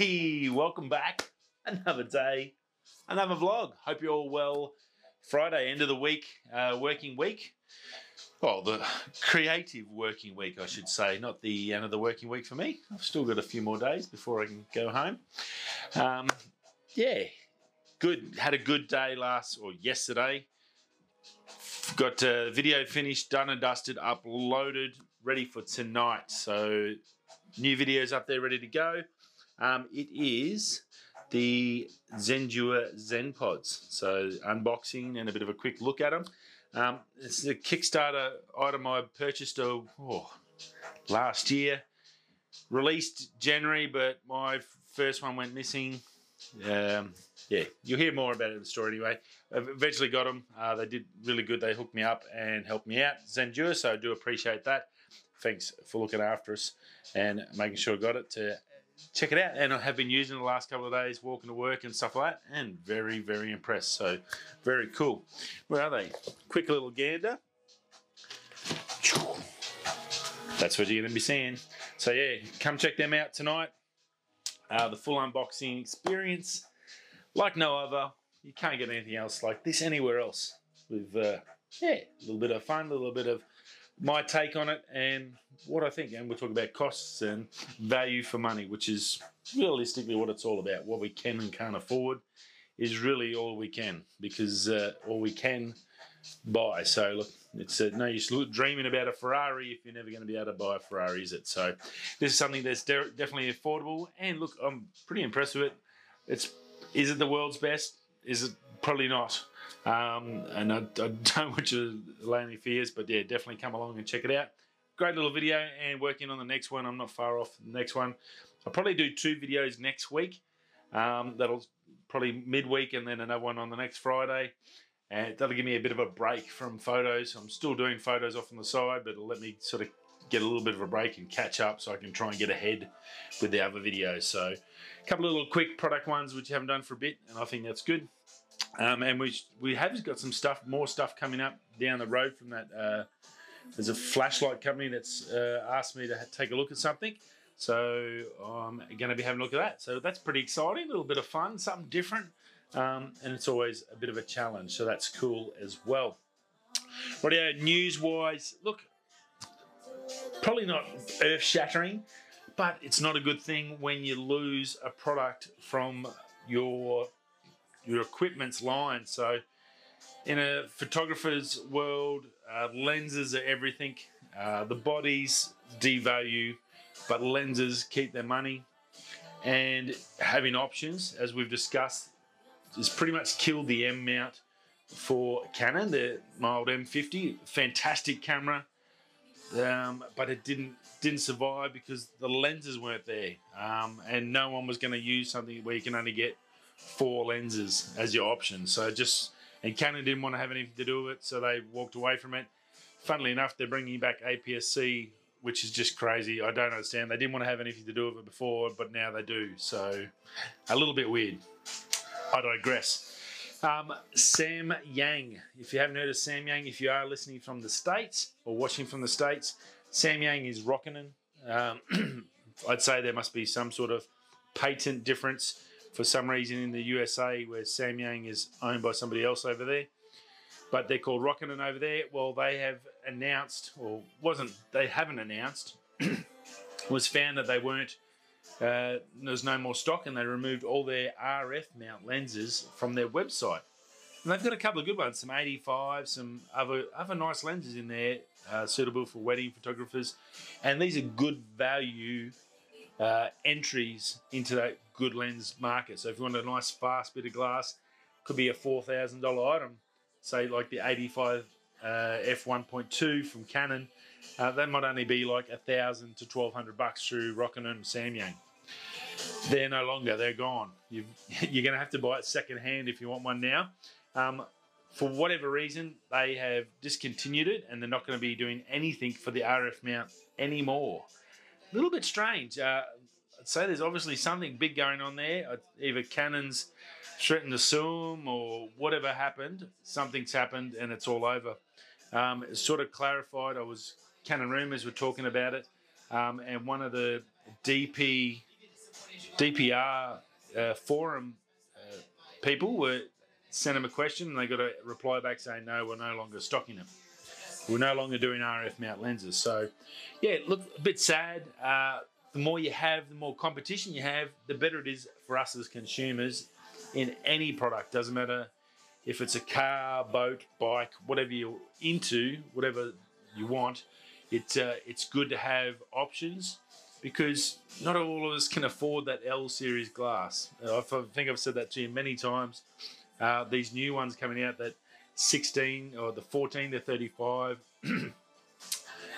Hey, welcome back. Another day, another vlog. Hope you're all well. Friday, end of the week, uh, working week. Well, the creative working week, I should say, not the end of the working week for me. I've still got a few more days before I can go home. Um, yeah, good. Had a good day last or yesterday. Got uh, video finished, done and dusted, uploaded, ready for tonight. So new videos up there, ready to go. Um, it is the Zendure Zen Pods. So unboxing and a bit of a quick look at them. Um, it's a Kickstarter item I purchased uh, oh, last year. Released January, but my first one went missing. Um, yeah, you'll hear more about it in the story anyway. I've eventually got them. Uh, they did really good. They hooked me up and helped me out, Zendure, so I do appreciate that. Thanks for looking after us and making sure I got it to check it out. And I have been using the last couple of days, walking to work and stuff like that, and very, very impressed. So, very cool. Where are they? Quick little gander. That's what you're going to be seeing. So, yeah, come check them out tonight. Uh, the full unboxing experience, like no other. You can't get anything else like this anywhere else. With, uh, yeah, a little bit of fun, a little bit of my take on it and what I think. And we'll talk about costs and value for money, which is realistically what it's all about. What we can and can't afford is really all we can because uh, all we can buy. So look, it's uh, no use dreaming about a Ferrari if you're never going to be able to buy a Ferrari, is it? So this is something that's de- definitely affordable. And look, I'm pretty impressed with it. It's is it the world's best? Is it probably not? Um, and I, I, don't want you to lay any fears, but yeah, definitely come along and check it out. Great little video, and working on the next one. I'm not far off the next one. I'll probably do two videos next week. Um, that'll probably midweek, and then another one on the next Friday. And that'll give me a bit of a break from photos. I'm still doing photos off on the side, but it'll let me sort of get a little bit of a break and catch up so I can try and get ahead with the other videos. So a couple of little quick product ones which you haven't done for a bit, and I think that's good. Um, and we we have got some stuff, more stuff coming up down the road from that. Uh, there's a flashlight company that's uh, asked me to take a look at something, so I'm going to be having a look at that. So that's pretty exciting, a little bit of fun, something different, um, and it's always a bit of a challenge. So that's cool as well. Radio news wise, look, probably not earth shattering, but it's not a good thing when you lose a product from your your equipment's line. So, in a photographer's world, uh, lenses are everything. Uh, the bodies devalue, but lenses keep their money. And having options, as we've discussed, has pretty much killed the M mount for Canon, the mild M50. Fantastic camera, um, but it didn't didn't survive because the lenses weren't there, um, and no one was going to use something where you can only get four lenses as your option. So just and Canon didn't want to have anything to do with it, so they walked away from it. Funnily enough, they're bringing back APS-C, which is just crazy. I don't understand. They didn't want to have anything to do with it before, but now they do. So a little bit weird. I digress. Um, Sam Yang. If you haven't heard of Samyang, if you are listening from the States or watching from the States, Samyang is Rokinon. Um, I'd say there must be some sort of patent difference for some reason in the USA where Samyang is owned by somebody else over there. But they're called Rokinon over there. Well, they have announced, or wasn't, they haven't announced, was found that they weren't, uh, there's no more stock and they removed all their RF mount lenses from their website. And they've got a couple of good ones, some 85, some other other nice lenses in there, uh, suitable for wedding photographers. And these are good value uh, entries into that good lens market. So if you want a nice fast bit of glass, could be a four thousand dollar item, say like the eighty five uh, f one point two from Canon. Uh, that might only be like a thousand to twelve hundred bucks through Rokinon and Samyang. They're no longer; they're gone. you are going to have to buy it second hand if you want one now. Um, for whatever reason, they have discontinued it, and they're not going to be doing anything for the RF mount anymore a little bit strange. Uh, Say there's obviously something big going on there. Either Canon's threatened to sue them or whatever happened. Something's happened and it's all over. Um, sort of clarified. I was Canon Rumors were talking about it, um, and one of the DP DPR uh, forum uh, people were sent them a question, and they got a reply back saying, "No, we're no longer stocking them. We're no longer doing RF mount lenses." So, yeah, look a bit sad. Uh, the more you have, the more competition you have, the better it is for us as consumers in any product. Doesn't matter if it's a car, boat, bike, whatever you're into, whatever you want. It's uh, it's good to have options because not all of us can afford that L series glass. Uh, I think I've said that to you many times. Uh, these new ones coming out that 16 or the 14 to 35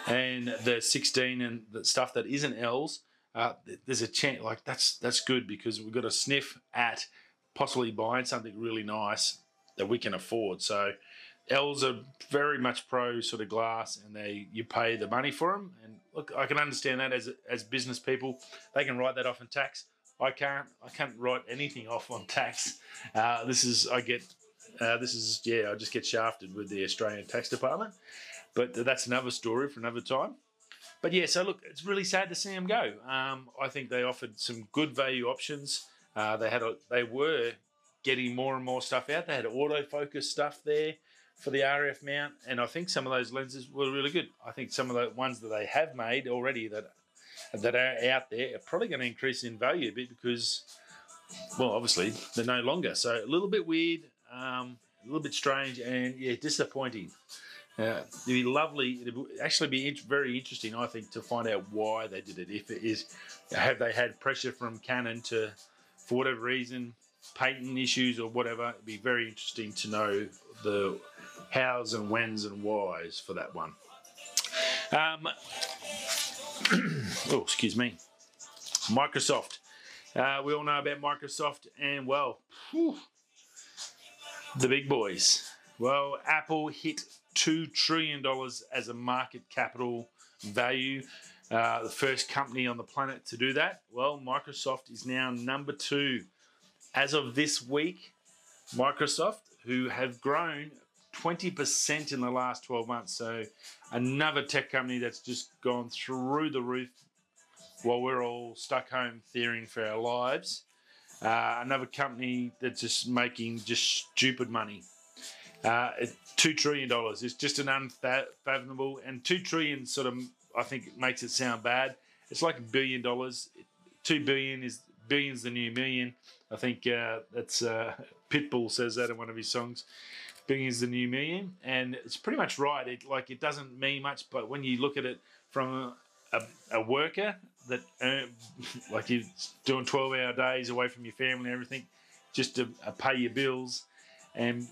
and the 16 and the stuff that isn't L's. Uh, there's a chance like that's that's good because we've got a sniff at possibly buying something really nice that we can afford. So L's are very much pro sort of glass, and they you pay the money for them. And look, I can understand that as as business people, they can write that off in tax. I can't. I can't write anything off on tax. Uh, this is I get. Uh, this is yeah. I just get shafted with the Australian tax department, but that's another story for another time. But yeah, so look, it's really sad to see them go. Um, I think they offered some good value options. Uh, they had a, they were getting more and more stuff out. They had autofocus stuff there for the RF mount, and I think some of those lenses were really good. I think some of the ones that they have made already that that are out there are probably going to increase in value a bit because, well, obviously they're no longer. So a little bit weird, um, a little bit strange, and yeah, disappointing. Uh, it'd be lovely. It'd actually be very interesting, I think, to find out why they did it. If it is, have they had pressure from Canon to, for whatever reason, patent issues or whatever? It'd be very interesting to know the hows and whens and whys for that one. Um, oh, excuse me. Microsoft. Uh, we all know about Microsoft and, well, whew, the big boys. Well, Apple hit $2 trillion as a market capital value. Uh, the first company on the planet to do that. Well, Microsoft is now number two. As of this week, Microsoft, who have grown 20% in the last 12 months. So, another tech company that's just gone through the roof while we're all stuck home fearing for our lives. Uh, another company that's just making just stupid money. Uh, two trillion dollars is just an unfathomable, and two trillion sort of I think makes it sound bad. It's like a billion dollars. Two billion is billions the new million. I think uh, that's uh, Pitbull says that in one of his songs billion is the new million, and it's pretty much right. It like it doesn't mean much, but when you look at it from a, a, worker that earn, like you're doing twelve hour days away from your family and everything, just to uh, pay your bills, and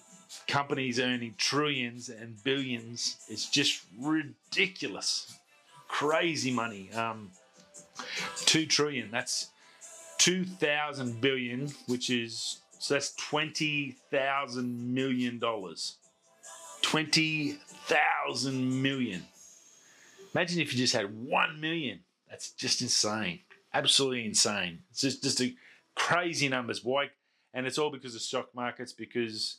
companies earning trillions and billions, it's just ridiculous, crazy money. Um, two trillion. That's two thousand billion, which is so that's twenty thousand million dollars. Twenty thousand million. Imagine if you just had one million. That's just insane. Absolutely insane. It's just just a crazy numbers. Why? And it's all because of stock markets. Because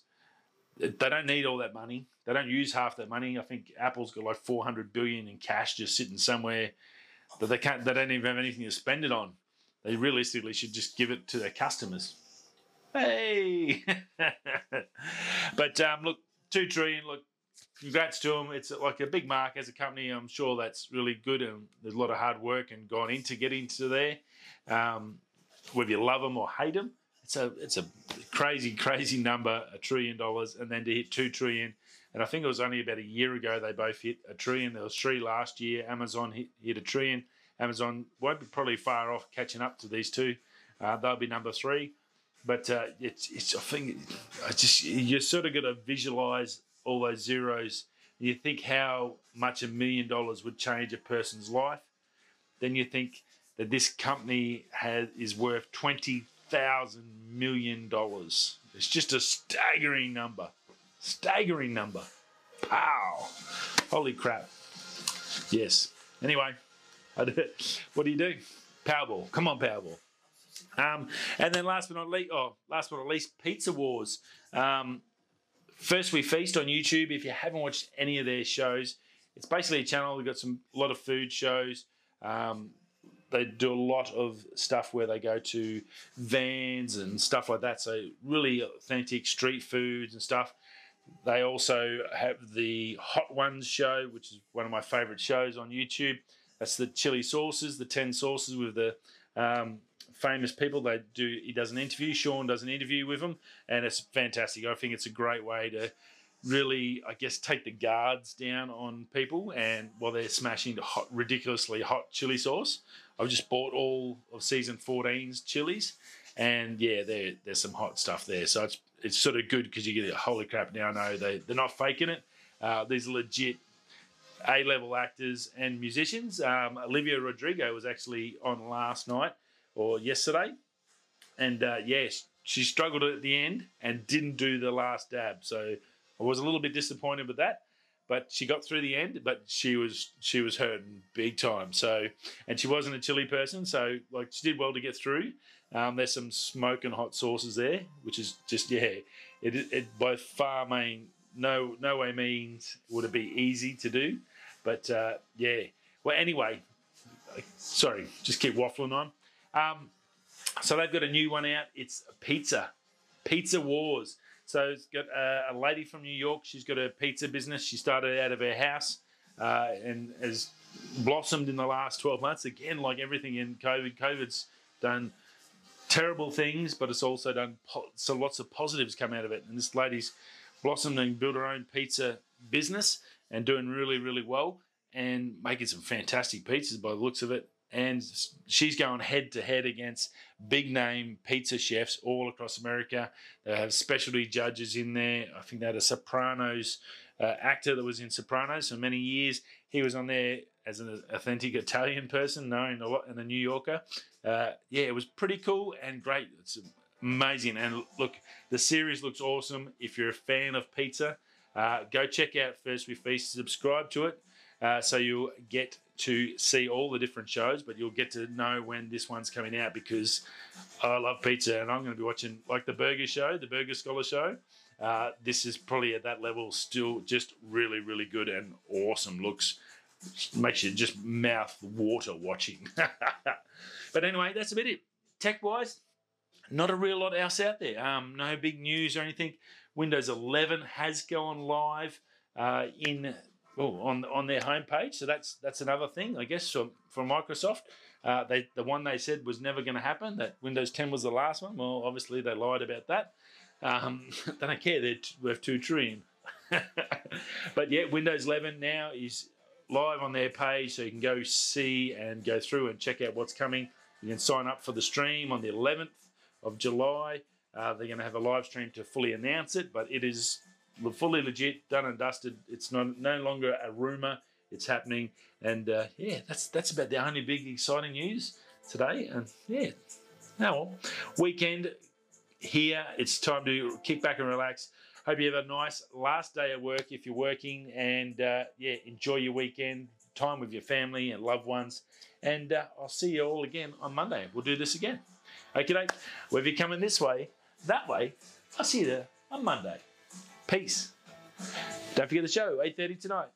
they don't need all that money. They don't use half that money. I think Apple's got like four hundred billion in cash just sitting somewhere that they can't. They don't even have anything to spend it on. They realistically should just give it to their customers. Hey, but um, look, two trillion. Look, congrats to them. It's like a big mark as a company. I'm sure that's really good, and there's a lot of hard work and gone into getting to there. Um, whether you love them or hate them, a it's a crazy crazy number, a trillion dollars, and then to hit two trillion. And I think it was only about a year ago they both hit a trillion. There was three last year. Amazon hit, hit a trillion. Amazon won't be probably far off catching up to these two. Uh, they'll be number three. But uh, it's, it's, I think, I just you sort of got to visualize all those zeros. You think how much a million dollars would change a person's life. Then you think that this company has is worth twenty thousand million dollars. It's just a staggering number. Staggering number. Pow! Holy crap. Yes. Anyway, I did it. what do you do? Powerball. Come on, Powerball. Um, and then last but not least, oh, last but not least, Pizza Wars. Um, First We Feast on YouTube. If you haven't watched any of their shows, it's basically a channel. They've got some a lot of food shows. Um, they do a lot of stuff where they go to vans and stuff like that. So really authentic street foods and stuff. They also have the Hot Ones show, which is one of my favorite shows on YouTube. That's the chili sauces, the ten sauces with the um, famous people. They do. He does an interview. Sean does an interview with them, and it's fantastic. I think it's a great way to really, I guess, take the guards down on people, and while they're smashing the hot, ridiculously hot chili sauce. I've just bought all of season 14's chilies, and yeah, there there's some hot stuff there. So it's it's sort of good because you get holy crap. Now I know they they're not faking it. Uh, these are legit A level actors and musicians. Um, Olivia Rodrigo was actually on last night or yesterday, and uh, yes, she struggled at the end and didn't do the last dab. So I was a little bit disappointed with that but she got through the end. But she was she was hurting big time. So, and she wasn't a chili person, so like she did well to get through. Um, there's some smoke and hot sauces there, which is just yeah, it it by far main no no way means would it be easy to do, but uh, yeah. Well, anyway, sorry, just keep waffling on. Um, so they've got a new one out. It's pizza, Pizza Wars. So it's got a, a, lady from New York. She's got a pizza business. She started out of her house uh, and has blossomed in the last 12 months. Again, like everything in COVID, COVID's done terrible things, but it's also done po- so lots of positives come out of it. And this lady's blossomed and built her own pizza business and doing really, really well and making some fantastic pizzas by the looks of it and she's going head to head against big name pizza chefs all across America. They have specialty judges in there. I think they had a Sopranos uh, actor that was in Sopranos for many years. He was on there as an authentic Italian person, known a in the New Yorker. Uh, yeah, it was pretty cool and great. It's amazing. And look, the series looks awesome. If you're a fan of pizza, uh, go check out First We Feast, subscribe to it. Uh, so you'll get to see all the different shows, but you'll get to know when this one's coming out because I love pizza and I'm going to be watching like the Burger Show, the Burger Scholar Show. Uh, this is probably at that level, still just really, really good and awesome. Looks makes you just mouth water watching. but anyway, that's about it. Tech wise, not a real lot else out there. Um, no big news or anything. Windows 11 has gone live uh, in oh, on on their homepage. So that's that's another thing, I guess, from, from Microsoft. Uh, they the one they said was never going to happen. That Windows 10 was the last one. Well, obviously they lied about that. Um, they don't care. They're worth two trillion. but yeah, Windows 11 now is live on their page, so you can go see and go through and check out what's coming. You can sign up for the stream on the 11th of July. Uh, they're going to have a live stream to fully announce it, but it is fully legit, done and dusted. It's not no longer a rumor. It's happening, and uh, yeah, that's that's about the only big exciting news today. And yeah, now weekend here. It's time to kick back and relax. Hope you have a nice last day at work if you're working, and uh, yeah, enjoy your weekend time with your family and loved ones. And uh, I'll see you all again on Monday. We'll do this again. Okay, whether you're coming this way, that way, I'll see you there on Monday. Peace. Don't forget the show, 8.30 tonight.